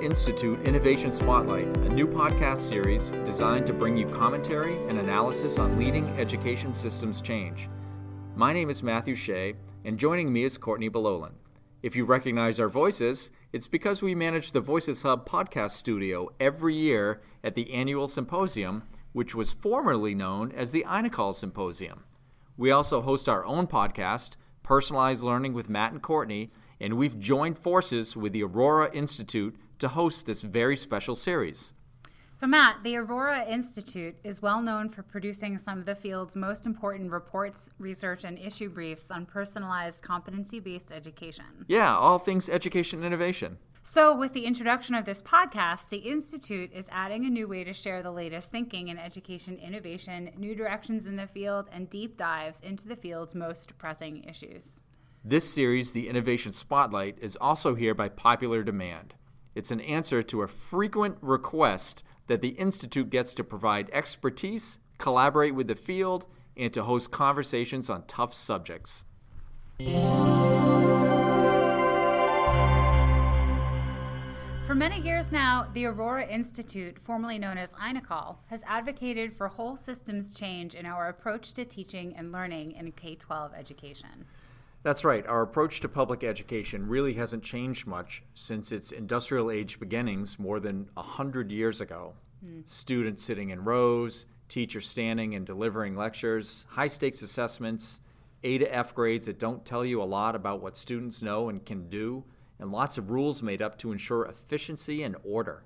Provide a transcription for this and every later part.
Institute Innovation Spotlight, a new podcast series designed to bring you commentary and analysis on leading education systems change. My name is Matthew Shea, and joining me is Courtney Belolan. If you recognize our voices, it's because we manage the Voices Hub podcast studio every year at the annual symposium, which was formerly known as the INACOL Symposium. We also host our own podcast, Personalized Learning with Matt and Courtney, and we've joined forces with the Aurora Institute to host this very special series. So, Matt, the Aurora Institute is well known for producing some of the field's most important reports, research, and issue briefs on personalized competency based education. Yeah, all things education innovation. So, with the introduction of this podcast, the Institute is adding a new way to share the latest thinking in education innovation, new directions in the field, and deep dives into the field's most pressing issues. This series, The Innovation Spotlight, is also here by popular demand. It's an answer to a frequent request that the Institute gets to provide expertise, collaborate with the field, and to host conversations on tough subjects. For many years now, the Aurora Institute, formerly known as INACOL, has advocated for whole systems change in our approach to teaching and learning in K 12 education. That's right. Our approach to public education really hasn't changed much since its industrial age beginnings more than 100 years ago. Mm. Students sitting in rows, teachers standing and delivering lectures, high stakes assessments, A to F grades that don't tell you a lot about what students know and can do, and lots of rules made up to ensure efficiency and order.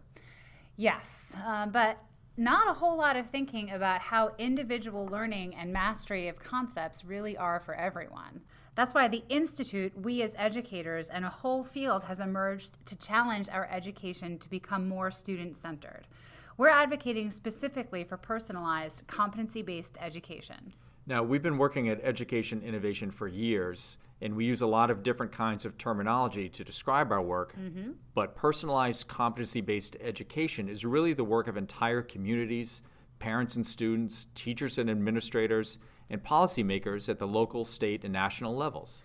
Yes, uh, but not a whole lot of thinking about how individual learning and mastery of concepts really are for everyone. That's why the Institute, we as educators, and a whole field has emerged to challenge our education to become more student centered. We're advocating specifically for personalized, competency based education. Now, we've been working at education innovation for years, and we use a lot of different kinds of terminology to describe our work. Mm-hmm. But personalized, competency based education is really the work of entire communities, parents and students, teachers and administrators, and policymakers at the local, state, and national levels.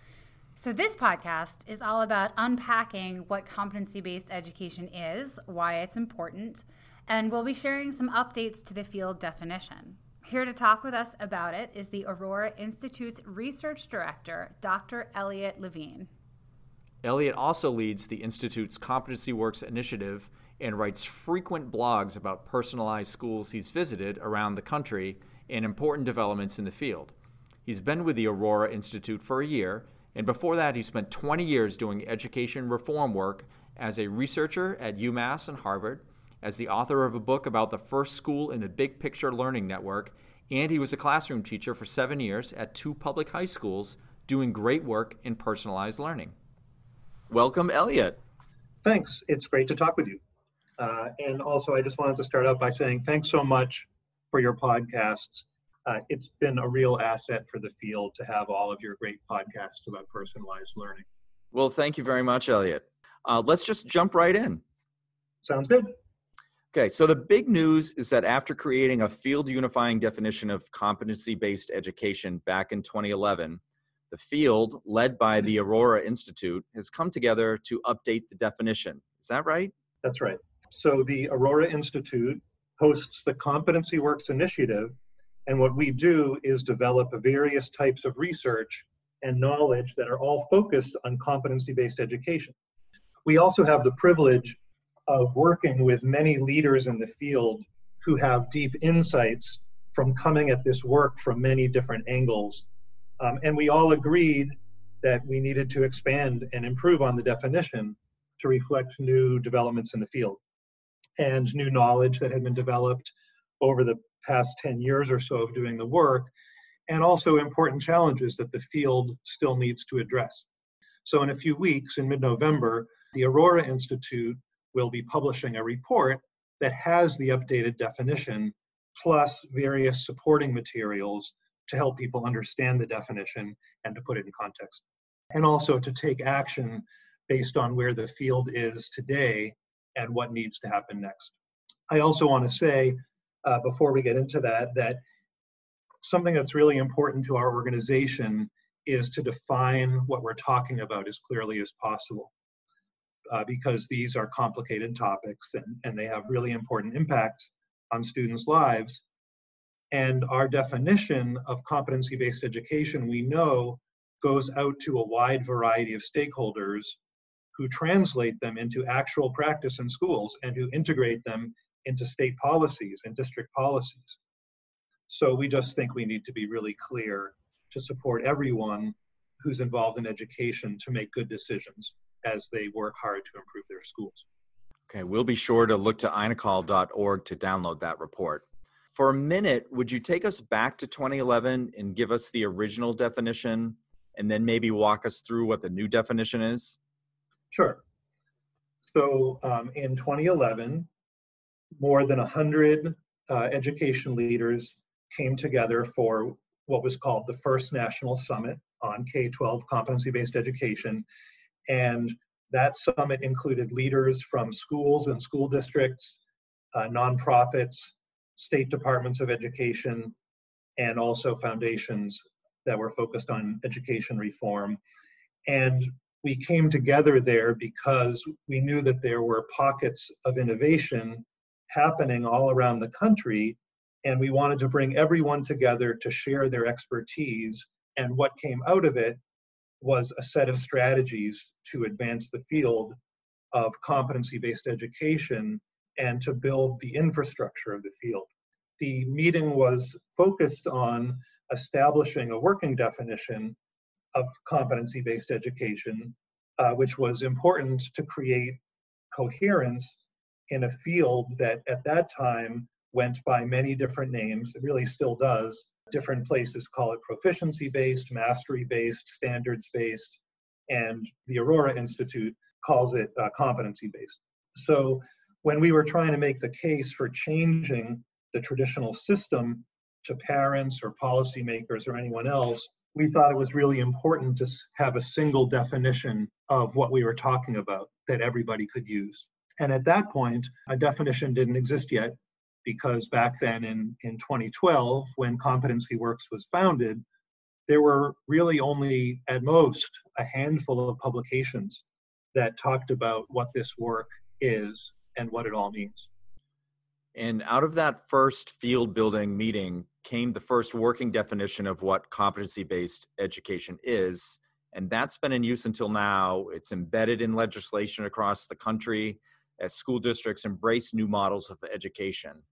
So, this podcast is all about unpacking what competency based education is, why it's important, and we'll be sharing some updates to the field definition. Here to talk with us about it is the Aurora Institute's Research Director, Dr. Eliot Levine. Eliot also leads the Institute's Competency Works initiative and writes frequent blogs about personalized schools he's visited around the country and important developments in the field. He's been with the Aurora Institute for a year, and before that, he spent 20 years doing education reform work as a researcher at UMass and Harvard as the author of a book about the first school in the Big Picture Learning Network, and he was a classroom teacher for seven years at two public high schools doing great work in personalized learning. Welcome, Eliot. Thanks. It's great to talk with you. Uh, and also, I just wanted to start out by saying thanks so much for your podcasts. Uh, it's been a real asset for the field to have all of your great podcasts about personalized learning. Well, thank you very much, Eliot. Uh, let's just jump right in. Sounds good. Okay, so the big news is that after creating a field unifying definition of competency based education back in 2011, the field, led by the Aurora Institute, has come together to update the definition. Is that right? That's right. So the Aurora Institute hosts the Competency Works Initiative, and what we do is develop various types of research and knowledge that are all focused on competency based education. We also have the privilege of working with many leaders in the field who have deep insights from coming at this work from many different angles. Um, and we all agreed that we needed to expand and improve on the definition to reflect new developments in the field and new knowledge that had been developed over the past 10 years or so of doing the work, and also important challenges that the field still needs to address. So, in a few weeks, in mid November, the Aurora Institute will be publishing a report that has the updated definition plus various supporting materials to help people understand the definition and to put it in context. And also to take action based on where the field is today and what needs to happen next. I also want to say, uh, before we get into that, that something that's really important to our organization is to define what we're talking about as clearly as possible uh, because these are complicated topics and, and they have really important impacts on students' lives. And our definition of competency based education, we know, goes out to a wide variety of stakeholders who translate them into actual practice in schools and who integrate them into state policies and district policies. So we just think we need to be really clear to support everyone who's involved in education to make good decisions as they work hard to improve their schools. Okay, we'll be sure to look to inacol.org to download that report. For a minute, would you take us back to 2011 and give us the original definition and then maybe walk us through what the new definition is? Sure. So um, in 2011, more than 100 uh, education leaders came together for what was called the first national summit on K 12 competency based education. And that summit included leaders from schools and school districts, uh, nonprofits, state departments of education, and also foundations that were focused on education reform. And we came together there because we knew that there were pockets of innovation happening all around the country, and we wanted to bring everyone together to share their expertise. And what came out of it was a set of strategies to advance the field of competency based education and to build the infrastructure of the field. The meeting was focused on establishing a working definition of competency based education, uh, which was important to create coherence in a field that at that time went by many different names. It really still does. Different places call it proficiency based, mastery based, standards based, and the Aurora Institute calls it uh, competency based. So when we were trying to make the case for changing the traditional system to parents or policymakers or anyone else, we thought it was really important to have a single definition of what we were talking about that everybody could use. And at that point, a definition didn't exist yet because back then in, in 2012, when Competency Works was founded, there were really only at most a handful of publications that talked about what this work is and what it all means. And out of that first field building meeting came the first working definition of what competency based education is. And that's been in use until now. It's embedded in legislation across the country as school districts embrace new models of education.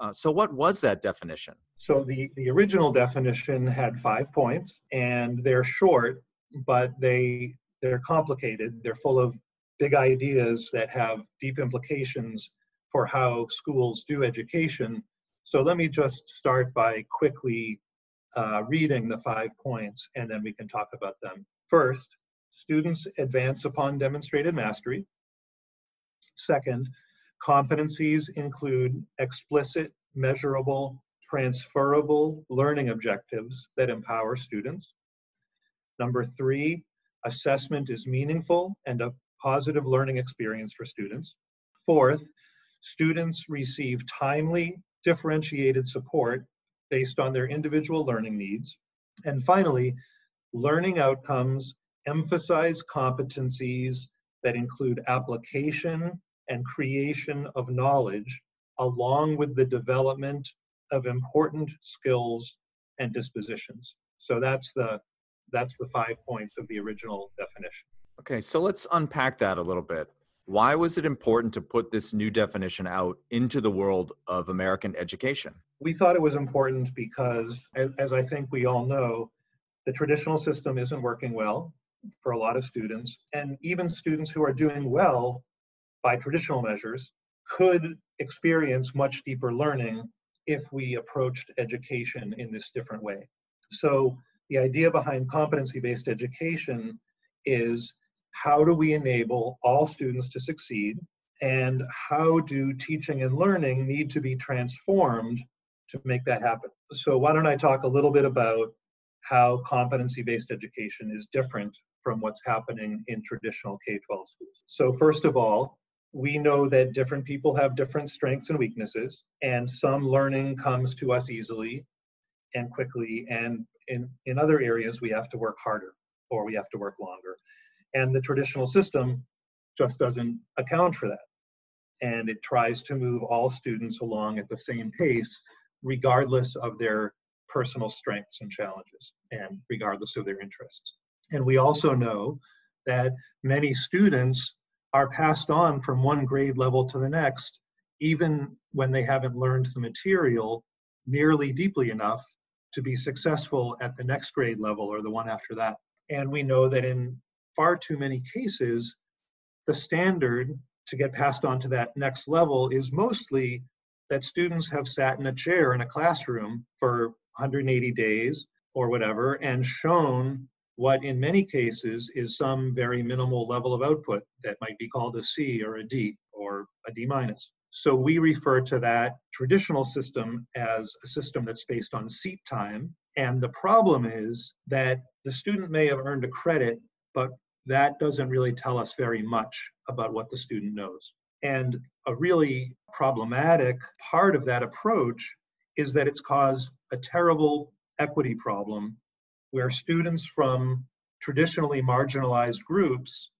Uh, so, what was that definition? So, the, the original definition had five points, and they're short, but they they're complicated. They're full of big ideas that have deep implications for how schools do education. So, let me just start by quickly uh, reading the five points, and then we can talk about them. First, students advance upon demonstrated mastery. Second, competencies include explicit, measurable, transferable learning objectives that empower students. Number three, assessment is meaningful and a positive learning experience for students. Fourth, students receive timely, differentiated support based on their individual learning needs. And finally, learning outcomes emphasize competencies that include application and creation of knowledge, along with the development of important skills and dispositions. So that's the that's the five points of the original definition. Okay, so let's unpack that a little bit. Why was it important to put this new definition out into the world of American education? We thought it was important because, as I think we all know, the traditional system isn't working well for a lot of students. And even students who are doing well by traditional measures could experience much deeper learning if we approached education in this different way. So, the idea behind competency based education is how do we enable all students to succeed? And how do teaching and learning need to be transformed to make that happen? So, why don't I talk a little bit about how competency based education is different from what's happening in traditional K 12 schools. So, first of all, we know that different people have different strengths and weaknesses, and some learning comes to us easily and quickly, and in, in other areas, we have to work harder or we have to work longer. And the traditional system just doesn't account for that. And it tries to move all students along at the same pace, regardless of their personal strengths and challenges, and regardless of their interests. And we also know that many students are passed on from one grade level to the next, even when they haven't learned the material nearly deeply enough to be successful at the next grade level or the one after that. And we know that in far too many cases, the standard to get passed on to that next level is mostly that students have sat in a chair in a classroom for 180 days or whatever and shown what in many cases is some very minimal level of output that might be called a C or a D or a D minus. So we refer to that traditional system as a system that's based on seat time. And the problem is that the student may have earned a credit, but that doesn't really tell us very much about what the student knows. And a really problematic part of that approach is that it's caused a terrible equity problem where students from traditionally marginalized groups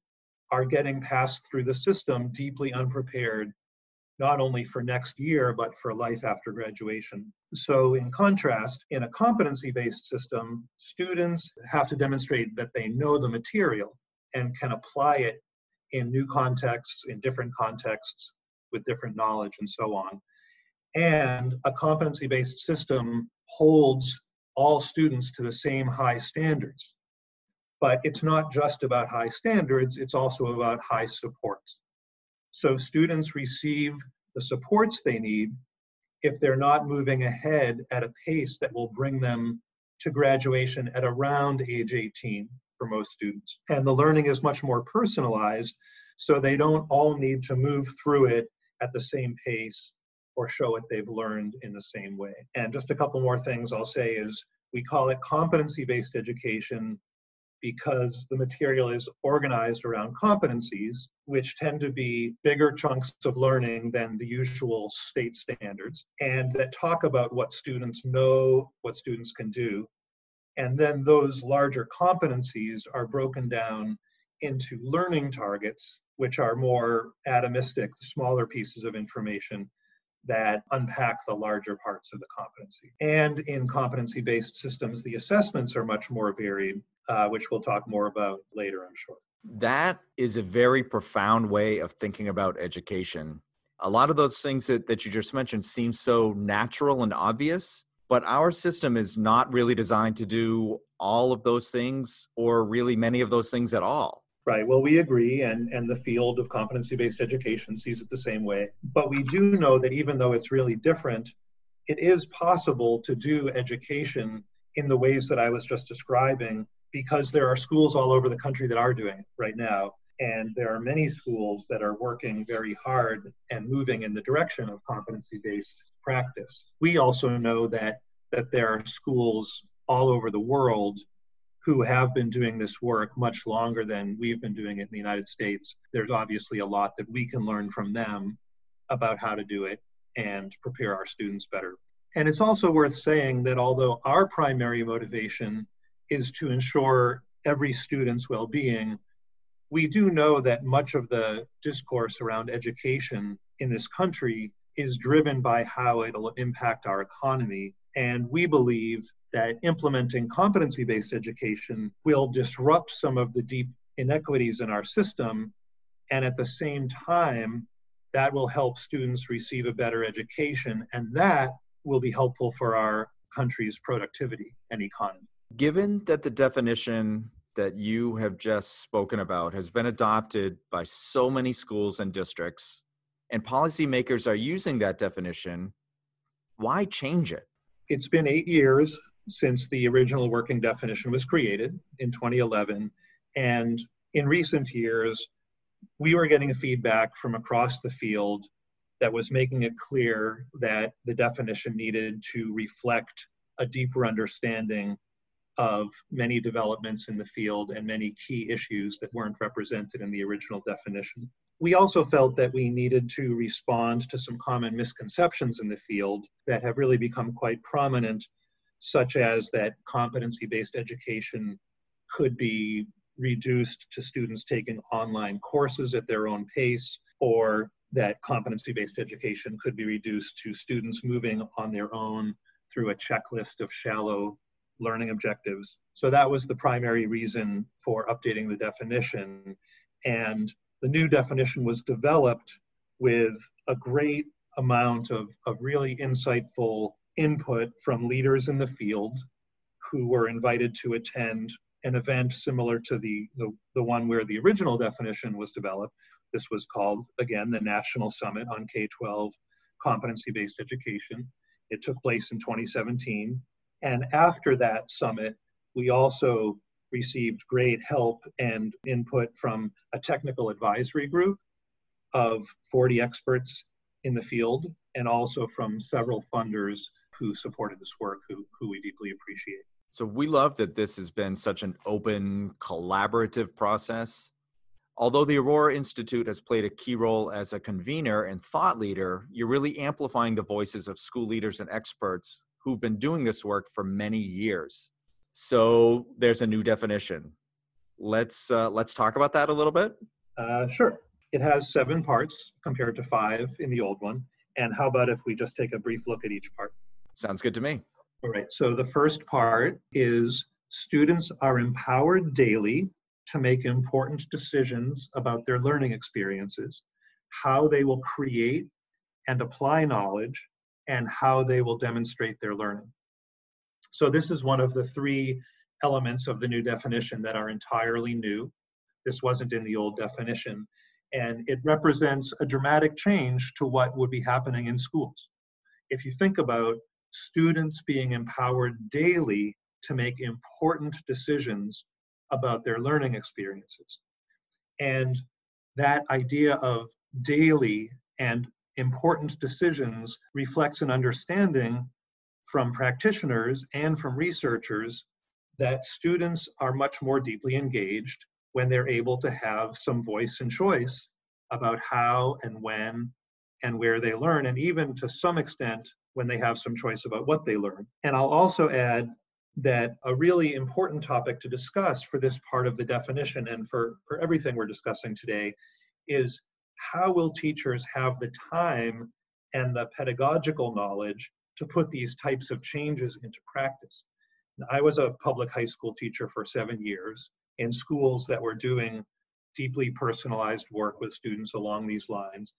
are getting passed through the system deeply unprepared, not only for next year, but for life after graduation. So, in contrast, in a competency based system, students have to demonstrate that they know the material and can apply it in new contexts, in different contexts, with different knowledge, and so on. And a competency based system holds all students to the same high standards. But it's not just about high standards, it's also about high supports. So students receive the supports they need if they're not moving ahead at a pace that will bring them to graduation at around age 18 for most students. And the learning is much more personalized, so they don't all need to move through it at the same pace or show what they've learned in the same way. And just a couple more things I'll say is we call it competency based education because the material is organized around competencies, which tend to be bigger chunks of learning than the usual state standards, and that talk about what students know, what students can do. And then those larger competencies are broken down into learning targets, which are more atomistic, smaller pieces of information that unpack the larger parts of the competency. And in competency based systems, the assessments are much more varied, uh, which we'll talk more about later, I'm sure. That is a very profound way of thinking about education. A lot of those things that, that you just mentioned seem so natural and obvious, but our system is not really designed to do all of those things or really many of those things at all. Right. Well, we agree, and, and the field of competency based education sees it the same way. But we do know that even though it's really different, it is possible to do education in the ways that I was just describing because there are schools all over the country that are doing it right now. And there are many schools that are working very hard and moving in the direction of competency based practice. We also know that, that there are schools all over the world who have been doing this work much longer than we've been doing it in the United States. There's obviously a lot that we can learn from them about how to do it and prepare our students better. And it's also worth saying that although our primary motivation is to ensure every student's well being, we do know that much of the discourse around education in this country is driven by how it'll impact our economy. And we believe that implementing competency based education will disrupt some of the deep inequities in our system. And at the same time, that will help students receive a better education. And that will be helpful for our country's productivity and economy. Given that the definition that you have just spoken about has been adopted by so many schools and districts, and policymakers are using that definition, why change it? It's been eight years since the original working definition was created in 2011. And in recent years, we were getting feedback from across the field that was making it clear that the definition needed to reflect a deeper understanding of many developments in the field and many key issues that weren't represented in the original definition. We also felt that we needed to respond to some common misconceptions in the field that have really become quite prominent such as that competency based education could be reduced to students taking online courses at their own pace, or that competency based education could be reduced to students moving on their own through a checklist of shallow learning objectives. So that was the primary reason for updating the definition. And the new definition was developed with a great amount of, of really insightful input from leaders in the field who were invited to attend an event similar to the, the, the one where the original definition was developed. This was called, again, the National Summit on K 12 Competency Based Education. It took place in 2017. And after that summit, we also received great help and input from a technical advisory group of 40 experts in the field and also from several funders who supported this work who, who we deeply appreciate. So we love that this has been such an open, collaborative process. Although the Aurora Institute has played a key role as a convener and thought leader, you're really amplifying the voices of school leaders and experts who've been doing this work for many years. So there's a new definition. Let's uh, let's talk about that a little bit. Uh, sure. It has seven parts compared to five in the old one. And how about if we just take a brief look at each part? Sounds good to me. All right. So the first part is students are empowered daily to make important decisions about their learning experiences, how they will create and apply knowledge, and how they will demonstrate their learning. So this is one of the three elements of the new definition that are entirely new. This wasn't in the old definition. And it represents a dramatic change to what would be happening in schools. If you think about students being empowered daily to make important decisions about their learning experiences. And that idea of daily and important decisions reflects an understanding from practitioners and from researchers that students are much more deeply engaged when they're able to have some voice and choice about how and when and where they learn, and even to some extent when they have some choice about what they learn. And I'll also add that a really important topic to discuss for this part of the definition and for, for everything we're discussing today is how will teachers have the time and the pedagogical knowledge to put these types of changes into practice? I was a public high school teacher for seven years in schools that were doing deeply personalized work with students along these lines.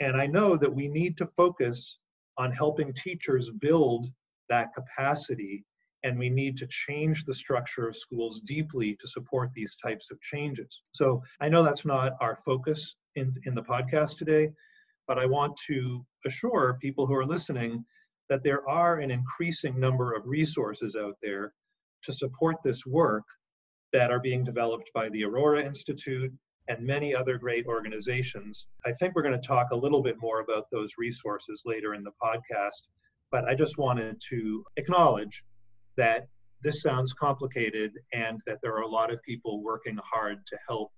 And I know that we need to focus on helping teachers build that capacity and we need to change the structure of schools deeply to support these types of changes. So I know that's not our focus in, in the podcast today, but I want to assure people who are listening that there are an increasing number of resources out there to support this work that are being developed by the Aurora Institute and many other great organizations. I think we're going to talk a little bit more about those resources later in the podcast, but I just wanted to acknowledge that this sounds complicated and that there are a lot of people working hard to help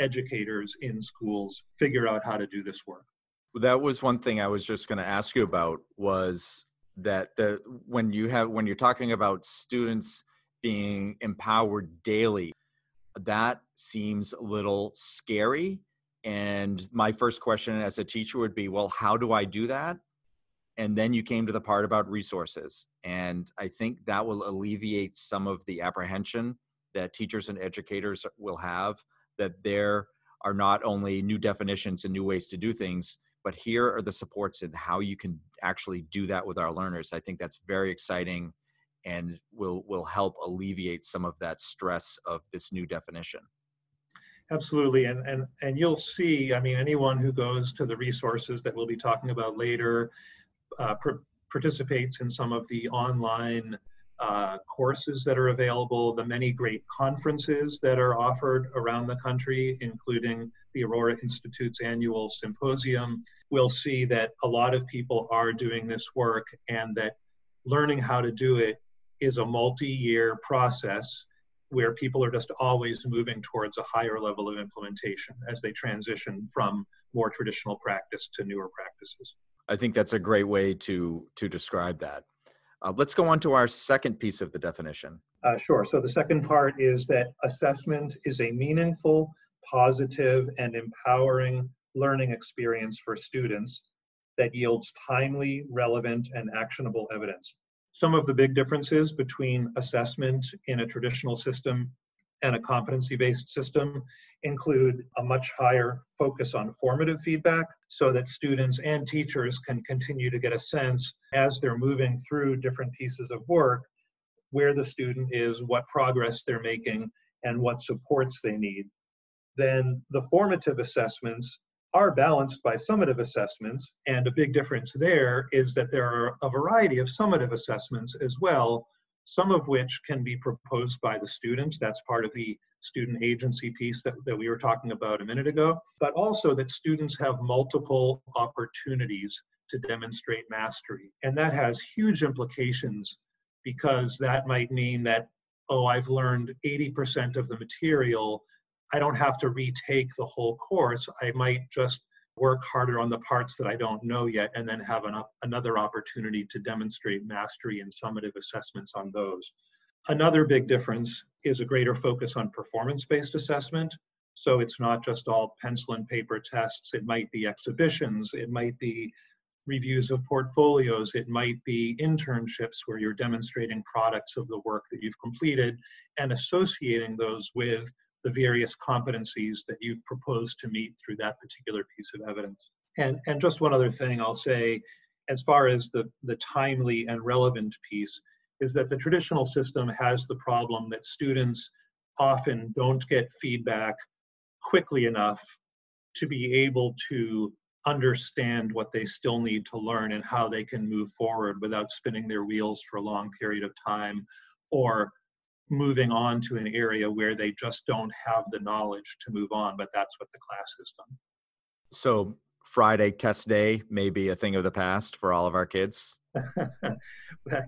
educators in schools figure out how to do this work. That was one thing I was just going to ask you about was that the when you have when you're talking about students being empowered daily that seems a little scary. And my first question as a teacher would be well how do i do that? And then you came to the part about resources. And i think that will alleviate some of the apprehension that teachers and educators will have that there are not only new definitions and new ways to do things but here are the supports and how you can actually do that with our learners. I think that's very exciting and will will help alleviate some of that stress of this new definition. Absolutely and and and you'll see i mean anyone who goes to the resources that we'll be talking about later uh, pr- participates in some of the online uh, courses that are available, the many great conferences that are offered around the country, including the Aurora Institute's annual symposium, we'll see that a lot of people are doing this work and that learning how to do it is a multi year process where people are just always moving towards a higher level of implementation as they transition from more traditional practice to newer practices. I think that's a great way to to describe that. Uh, let's go on to our second piece of the definition. Uh, sure. So the second part is that assessment is a meaningful, positive, and empowering learning experience for students that yields timely, relevant, and actionable evidence. Some of the big differences between assessment in a traditional system and a competency based system include a much higher focus on formative feedback so that students and teachers can continue to get a sense as they're moving through different pieces of work where the student is, what progress they're making, and what supports they need. Then the formative assessments are balanced by summative assessments, and a big difference there is that there are a variety of summative assessments as well, some of which can be proposed by the students. That's part of the student agency piece that, that we were talking about a minute ago, but also that students have multiple opportunities to demonstrate mastery. And that has huge implications because that might mean that, oh, I've learned 80% of the material. I don't have to retake the whole course. I might just work harder on the parts that I don't know yet and then have an, another opportunity to demonstrate mastery and summative assessments on those. Another big difference is a greater focus on performance based assessment. So it's not just all pencil and paper tests, it might be exhibitions, it might be reviews of portfolios, it might be internships where you're demonstrating products of the work that you've completed and associating those with the various competencies that you've proposed to meet through that particular piece of evidence. And, and just one other thing I'll say, as far as the, the timely and relevant piece, is that the traditional system has the problem that students often don't get feedback quickly enough to be able to understand what they still need to learn and how they can move forward without spinning their wheels for a long period of time or moving on to an area where they just don't have the knowledge to move on but that's what the class has done. So friday test day may be a thing of the past for all of our kids?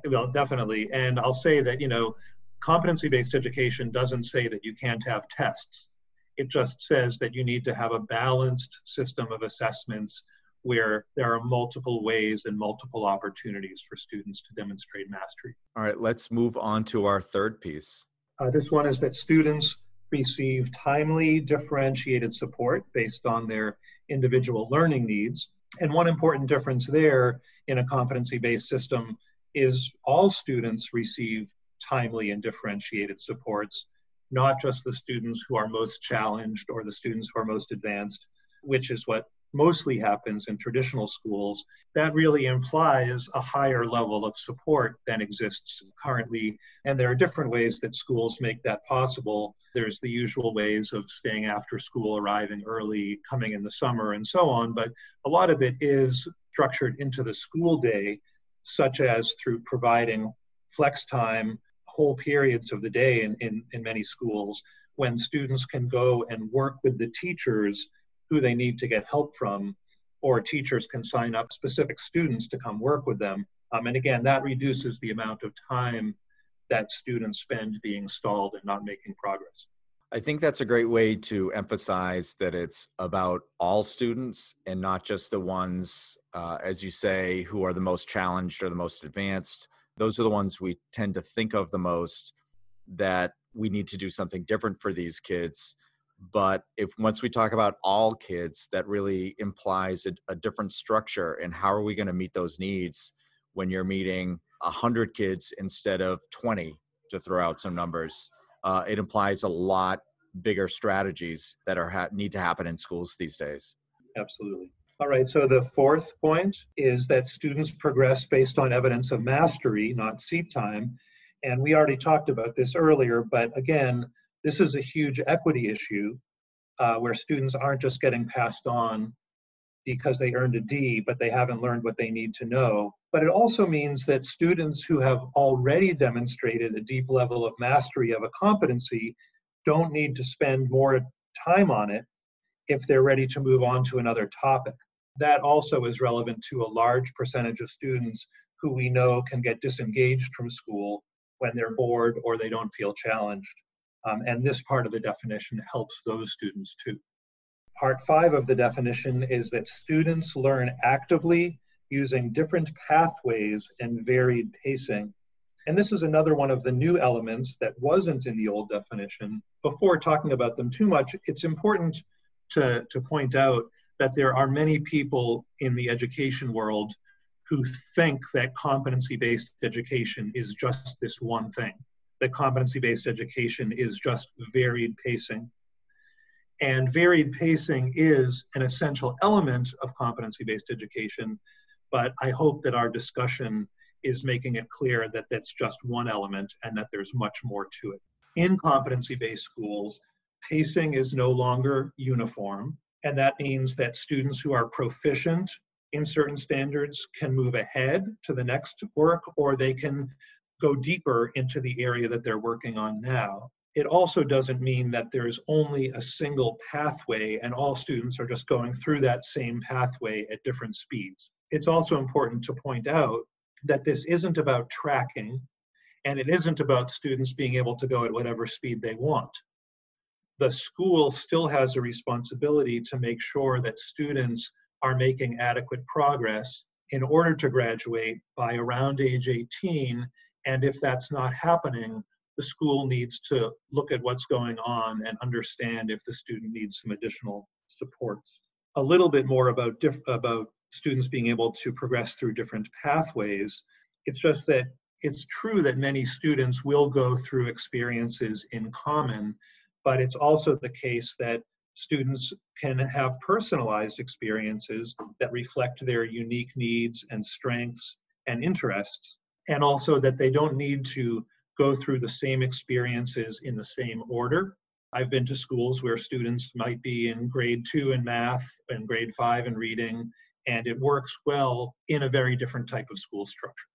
Well definitely. And i'll say that you know competency based education doesn't say that you can't have tests. It just says that you need to have a balanced system of assessments where there are multiple ways and multiple opportunities for students to demonstrate mastery. All right, let's move on to our third piece. Uh, this one is that students receive timely, differentiated support based on their individual learning needs. And one important difference there in a competency based system is all students receive timely and differentiated supports not just the students who are most challenged or the students who are most advanced, which is what mostly happens in traditional schools, that really implies a higher level of support than exists currently. And there are different ways that schools make that possible. There's the usual ways of staying after school, arriving early, coming in the summer, and so on. But a lot of it is structured into the school day, such as through providing flex time whole periods of the day in, in, in many schools when students can go and work with the teachers who they need to get help from, or teachers can sign up specific students to come work with them. Um, and again, that reduces the amount of time that students spend being stalled and not making progress. I think that's a great way to emphasize that it's about all students and not just the ones, uh, as you say, who are the most challenged or the most advanced those are the ones we tend to think of the most that we need to do something different for these kids but if once we talk about all kids that really implies a, a different structure and how are we going to meet those needs when you're meeting 100 kids instead of 20 to throw out some numbers uh, it implies a lot bigger strategies that are ha- need to happen in schools these days absolutely all right, so the fourth point is that students progress based on evidence of mastery, not seat time. And we already talked about this earlier, but again, this is a huge equity issue uh, where students aren't just getting passed on because they earned a D, but they haven't learned what they need to know. But it also means that students who have already demonstrated a deep level of mastery of a competency don't need to spend more time on it if they're ready to move on to another topic that also is relevant to a large percentage of students who we know can get disengaged from school when they're bored or they don't feel challenged. Um, and this part of the definition helps those students too. Part five of the definition is that students learn actively using different pathways and varied pacing. And this is another one of the new elements that wasn't in the old definition. Before talking about them too much, it's important to, to point out that there are many people in the education world who think that competency based education is just this one thing, that competency based education is just varied pacing. And varied pacing is an essential element of competency based education, but I hope that our discussion is making it clear that that's just one element and that there's much more to it. In competency based schools, pacing is no longer uniform, and that means that students who are proficient in certain standards can move ahead to the next work or they can go deeper into the area that they're working on now. It also doesn't mean that there's only a single pathway and all students are just going through that same pathway at different speeds. It's also important to point out that this isn't about tracking and it isn't about students being able to go at whatever speed they want. The school still has a responsibility to make sure that students are making adequate progress in order to graduate by around age 18. And if that's not happening, the school needs to look at what's going on and understand if the student needs some additional supports. A little bit more about, diff- about students being able to progress through different pathways. It's just that it's true that many students will go through experiences in common, but it's also the case that students can have personalized experiences that reflect their unique needs and strengths and interests, and also that they don't need to go through the same experiences in the same order. I've been to schools where students might be in grade two in math and grade five in reading, and it works well in a very different type of school structure.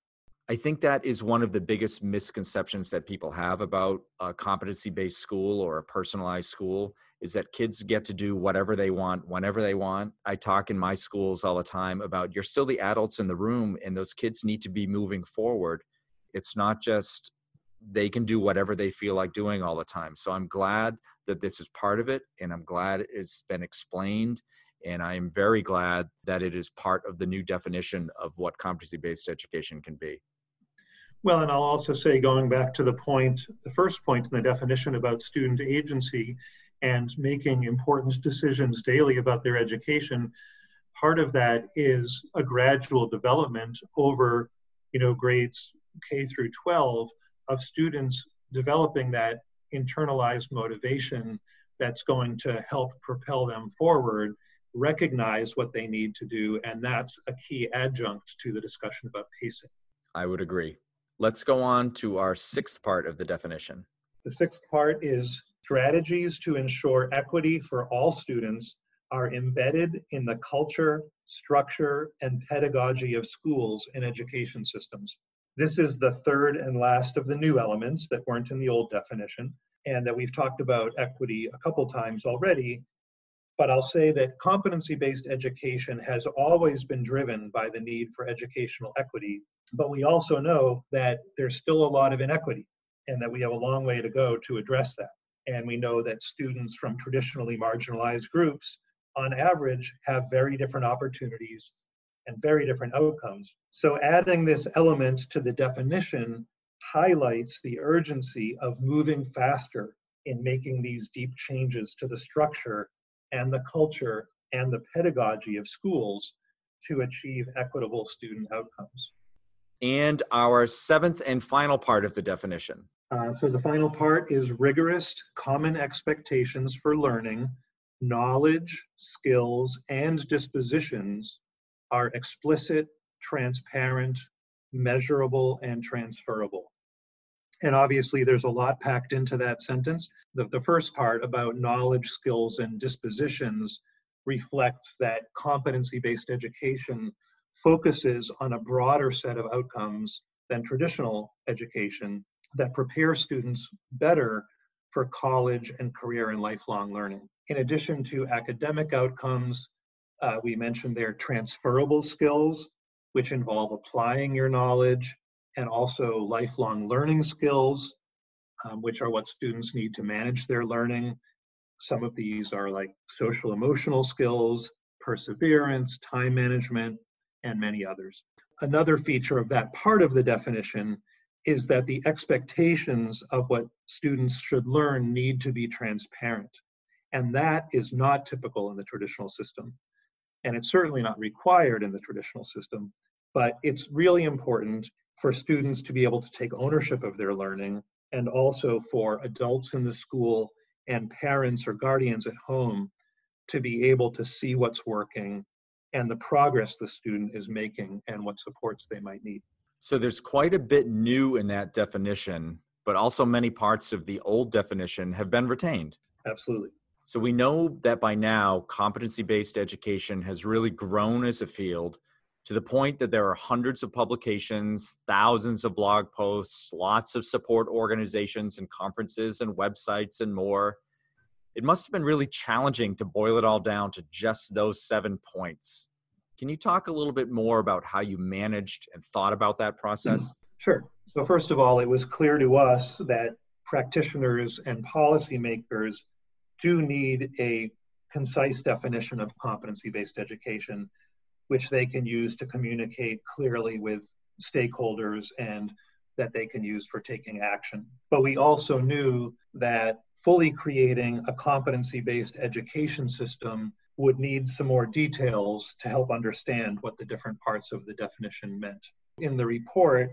I think that is one of the biggest misconceptions that people have about a competency based school or a personalized school is that kids get to do whatever they want whenever they want. I talk in my schools all the time about you're still the adults in the room and those kids need to be moving forward. It's not just they can do whatever they feel like doing all the time. So I'm glad that this is part of it and I'm glad it's been explained and I am very glad that it is part of the new definition of what competency based education can be. Well, and I'll also say, going back to the point, the first point in the definition about student agency and making important decisions daily about their education, part of that is a gradual development over, you know, grades K through 12 of students developing that internalized motivation that's going to help propel them forward recognize what they need to do, and that's a key adjunct to the discussion about pacing. I would agree. Let's go on to our sixth part of the definition. The sixth part is strategies to ensure equity for all students are embedded in the culture, structure, and pedagogy of schools and education systems. This is the third and last of the new elements that weren't in the old definition, and that we've talked about equity a couple times already but I'll say that competency based education has always been driven by the need for educational equity. But we also know that there's still a lot of inequity and that we have a long way to go to address that. And we know that students from traditionally marginalized groups, on average, have very different opportunities and very different outcomes. So adding this element to the definition highlights the urgency of moving faster in making these deep changes to the structure and the culture and the pedagogy of schools to achieve equitable student outcomes. And our seventh and final part of the definition. Uh, so the final part is rigorous common expectations for learning, knowledge, skills, and dispositions are explicit, transparent, measurable, and transferable. And obviously, there's a lot packed into that sentence. The, the first part about knowledge, skills, and dispositions reflects that competency based education focuses on a broader set of outcomes than traditional education that prepare students better for college and career and lifelong learning. In addition to academic outcomes, uh, we mentioned there transferable skills, which involve applying your knowledge and also lifelong learning skills, um, which are what students need to manage their learning. Some of these are like social emotional skills, perseverance, time management, and many others. Another feature of that part of the definition is that the expectations of what students should learn need to be transparent. And that is not typical in the traditional system. And it's certainly not required in the traditional system, but it's really important for students to be able to take ownership of their learning and also for adults in the school and parents or guardians at home to be able to see what's working and the progress the student is making and what supports they might need. So there's quite a bit new in that definition, but also many parts of the old definition have been retained. Absolutely. So we know that by now, competency based education has really grown as a field to the point that there are hundreds of publications, thousands of blog posts, lots of support organizations and conferences and websites and more. It must have been really challenging to boil it all down to just those seven points. Can you talk a little bit more about how you managed and thought about that mm-hmm. process? Sure. So, first of all, it was clear to us that practitioners and policymakers do need a concise definition of competency based education which they can use to communicate clearly with stakeholders and that they can use for taking action. But we also knew that fully creating a competency based education system would need some more details to help understand what the different parts of the definition meant. In the report,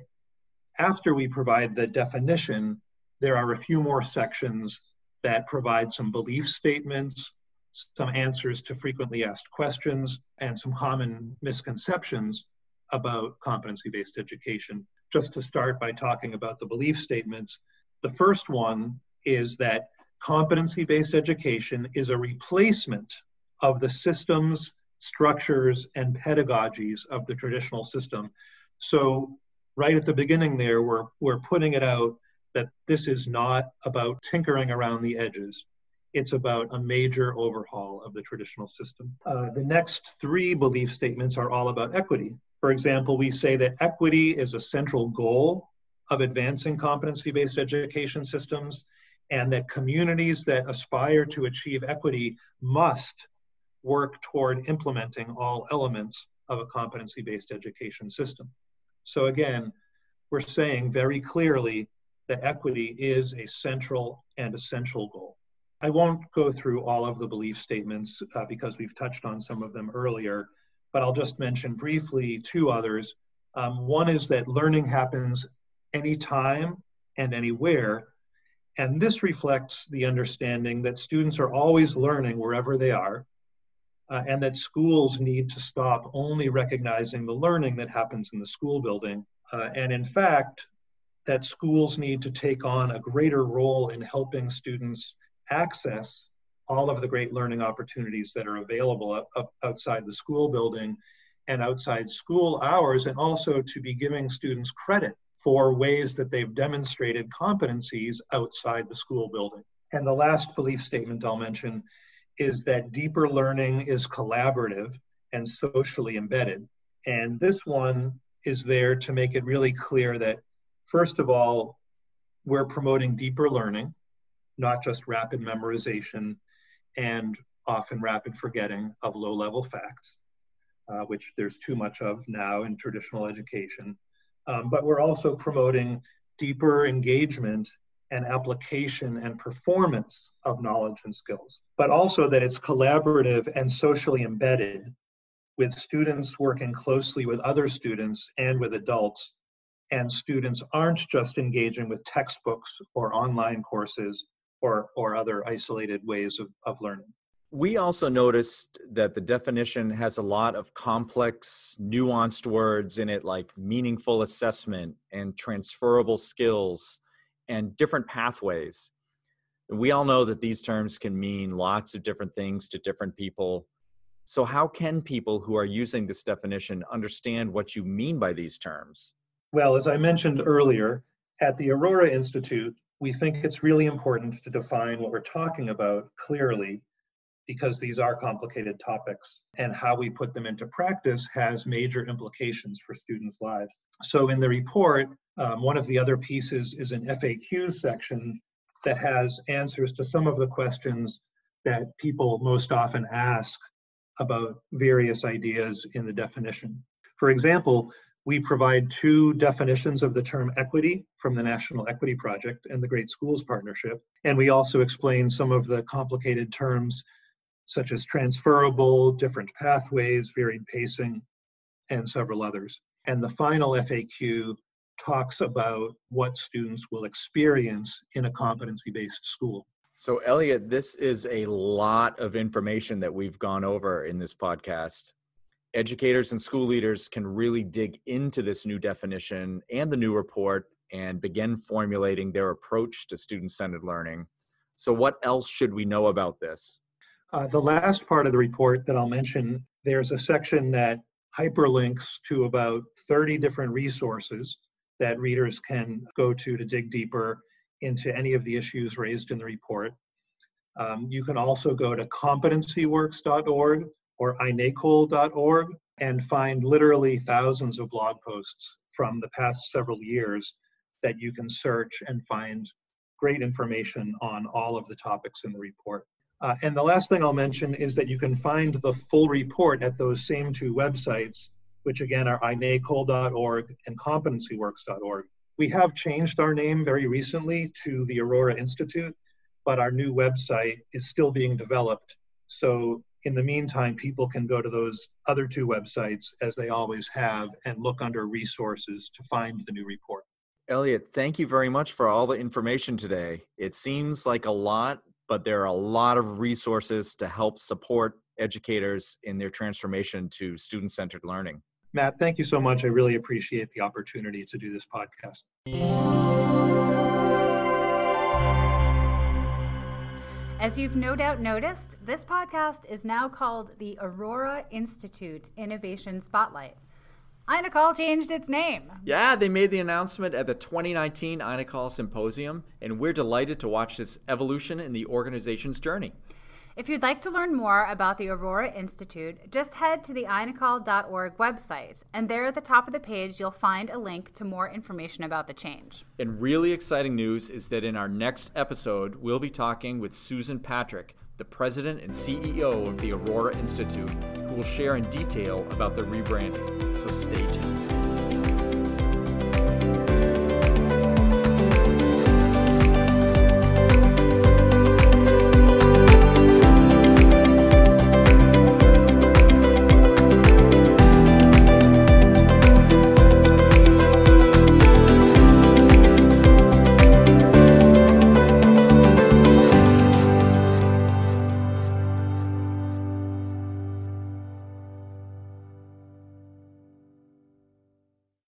after we provide the definition, there are a few more sections that provide some belief statements some answers to frequently asked questions, and some common misconceptions about competency based education. Just to start by talking about the belief statements, the first one is that competency based education is a replacement of the systems, structures, and pedagogies of the traditional system. So, right at the beginning, there, we're, we're putting it out that this is not about tinkering around the edges it's about a major overhaul of the traditional system. Uh, the next three belief statements are all about equity. For example, we say that equity is a central goal of advancing competency based education systems, and that communities that aspire to achieve equity must work toward implementing all elements of a competency based education system. So, again, we're saying very clearly that equity is a central and essential goal. I won't go through all of the belief statements uh, because we've touched on some of them earlier, but I'll just mention briefly two others. Um, one is that learning happens anytime and anywhere. And this reflects the understanding that students are always learning wherever they are, uh, and that schools need to stop only recognizing the learning that happens in the school building. Uh, and in fact, that schools need to take on a greater role in helping students access all of the great learning opportunities that are available outside the school building and outside school hours, and also to be giving students credit for ways that they've demonstrated competencies outside the school building. And the last belief statement I'll mention is that deeper learning is collaborative and socially embedded. And this one is there to make it really clear that, first of all, we're promoting deeper learning not just rapid memorization and often rapid forgetting of low level facts, uh, which there's too much of now in traditional education. Um, but we're also promoting deeper engagement and application and performance of knowledge and skills, but also that it's collaborative and socially embedded with students working closely with other students and with adults. And students aren't just engaging with textbooks or online courses, or, or other isolated ways of, of learning. We also noticed that the definition has a lot of complex, nuanced words in it, like meaningful assessment and transferable skills and different pathways. We all know that these terms can mean lots of different things to different people. So, how can people who are using this definition understand what you mean by these terms? Well, as I mentioned earlier, at the Aurora Institute, we think it's really important to define what we're talking about clearly because these are complicated topics and how we put them into practice has major implications for students' lives. So, in the report, um, one of the other pieces is an FAQ section that has answers to some of the questions that people most often ask about various ideas in the definition. For example, We provide two definitions of the term equity from the National Equity Project and the Great Schools Partnership. And we also explain some of the complicated terms such as transferable, different pathways, varied pacing, and several others. And the final FAQ talks about what students will experience in a competency based school. So, Eliot, this is a lot of information that we've gone over in this podcast educators and school leaders can really dig into this new definition and the new report and begin formulating their approach to student centered learning. So, what else should we know about this? Uh, the last part of the report that I'll mention, there's a section that hyperlinks to about 30 different resources that readers can go to to dig deeper into any of the issues raised in the report. Um, you can also go to competencyworks.org or inacol.org and find literally thousands of blog posts from the past several years that you can search and find great information on all of the topics in the report. Uh, and the last thing I'll mention is that you can find the full report at those same two websites, which again are inacol.org and competencyworks.org. We have changed our name very recently to the Aurora Institute, but our new website is still being developed. So in the meantime, people can go to those other two websites as they always have and look under resources to find the new report. Eliot, thank you very much for all the information today. It seems like a lot, but there are a lot of resources to help support educators in their transformation to student centered learning. Matt, thank you so much. I really appreciate the opportunity to do this podcast. As you've no doubt noticed, this podcast is now called the Aurora Institute Innovation Spotlight. INACOL changed its name. Yeah, they made the announcement at the 2019 INACOL Symposium, and we're delighted to watch this evolution in the organization's journey. If you'd like to learn more about the Aurora Institute, just head to the inacol.org website, and there at the top of the page, you'll find a link to more information about the change. And really exciting news is that in our next episode, we'll be talking with Susan Patrick, the president and CEO of the Aurora Institute, who will share in detail about the rebranding. So stay tuned.